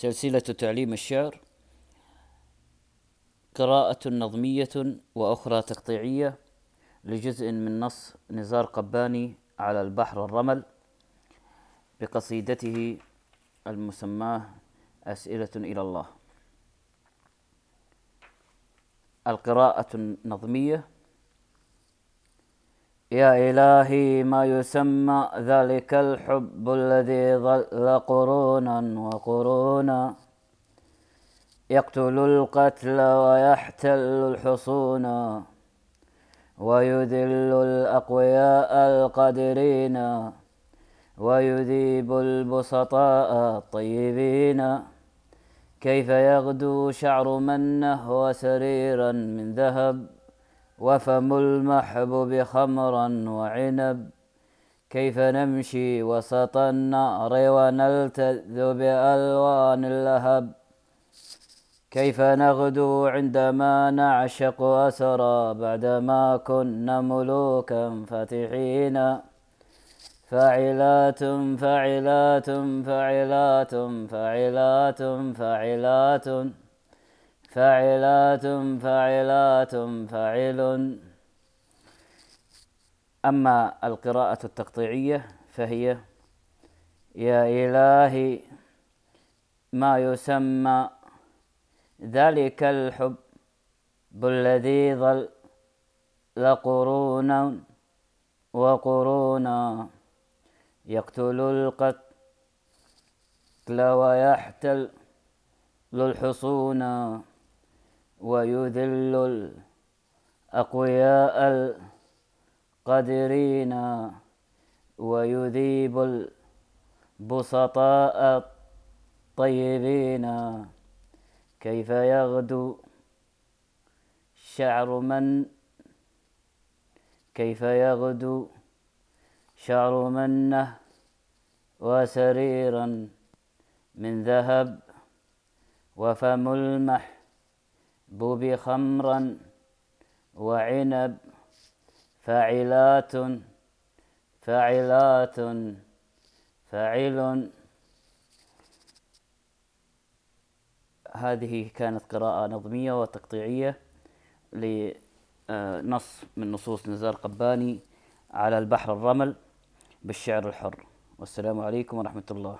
سلسلة تعليم الشعر قراءة نظمية وأخرى تقطيعية لجزء من نص نزار قباني على البحر الرمل بقصيدته المسماة أسئلة إلى الله. القراءة النظمية يا إلهي ما يسمى ذلك الحب الذي ظل قرونا وقرونا. يقتل القتل ويحتل الحصون ويذل الأقوياء القادرين ويذيب البسطاء الطيبين. كيف يغدو شعر من نهو سريرا من ذهب؟ وفم المحبوب خمرا وعنب. كيف نمشي وسط النار ونلتذ بألوان اللهب؟ كيف نغدو عندما نعشق أسرى بعدما كنا ملوكا فاتحين؟ فاعلات فاعلات فاعلات فاعلات فاعلات فاعلات فاعلات فاعل. أما القراءة التقطيعية فهي يا إلهي ما يسمى ذلك الحب الذي ظل لقرونا وقرونا. يقتل القتل ويحتل الحصون. ويذل الأقوياء القادرين ويذيب البسطاء الطيبين. كيف يغدو شعر من كيف يغدو شعر منه وسريرا من ذهب وفم المحبوب خمرا وعنب فاعلات فاعلات فاعل هذه كانت قراءة نظمية وتقطيعية لنص من نصوص نزار قباني على البحر الرمل بالشعر الحر. والسلام عليكم ورحمة الله.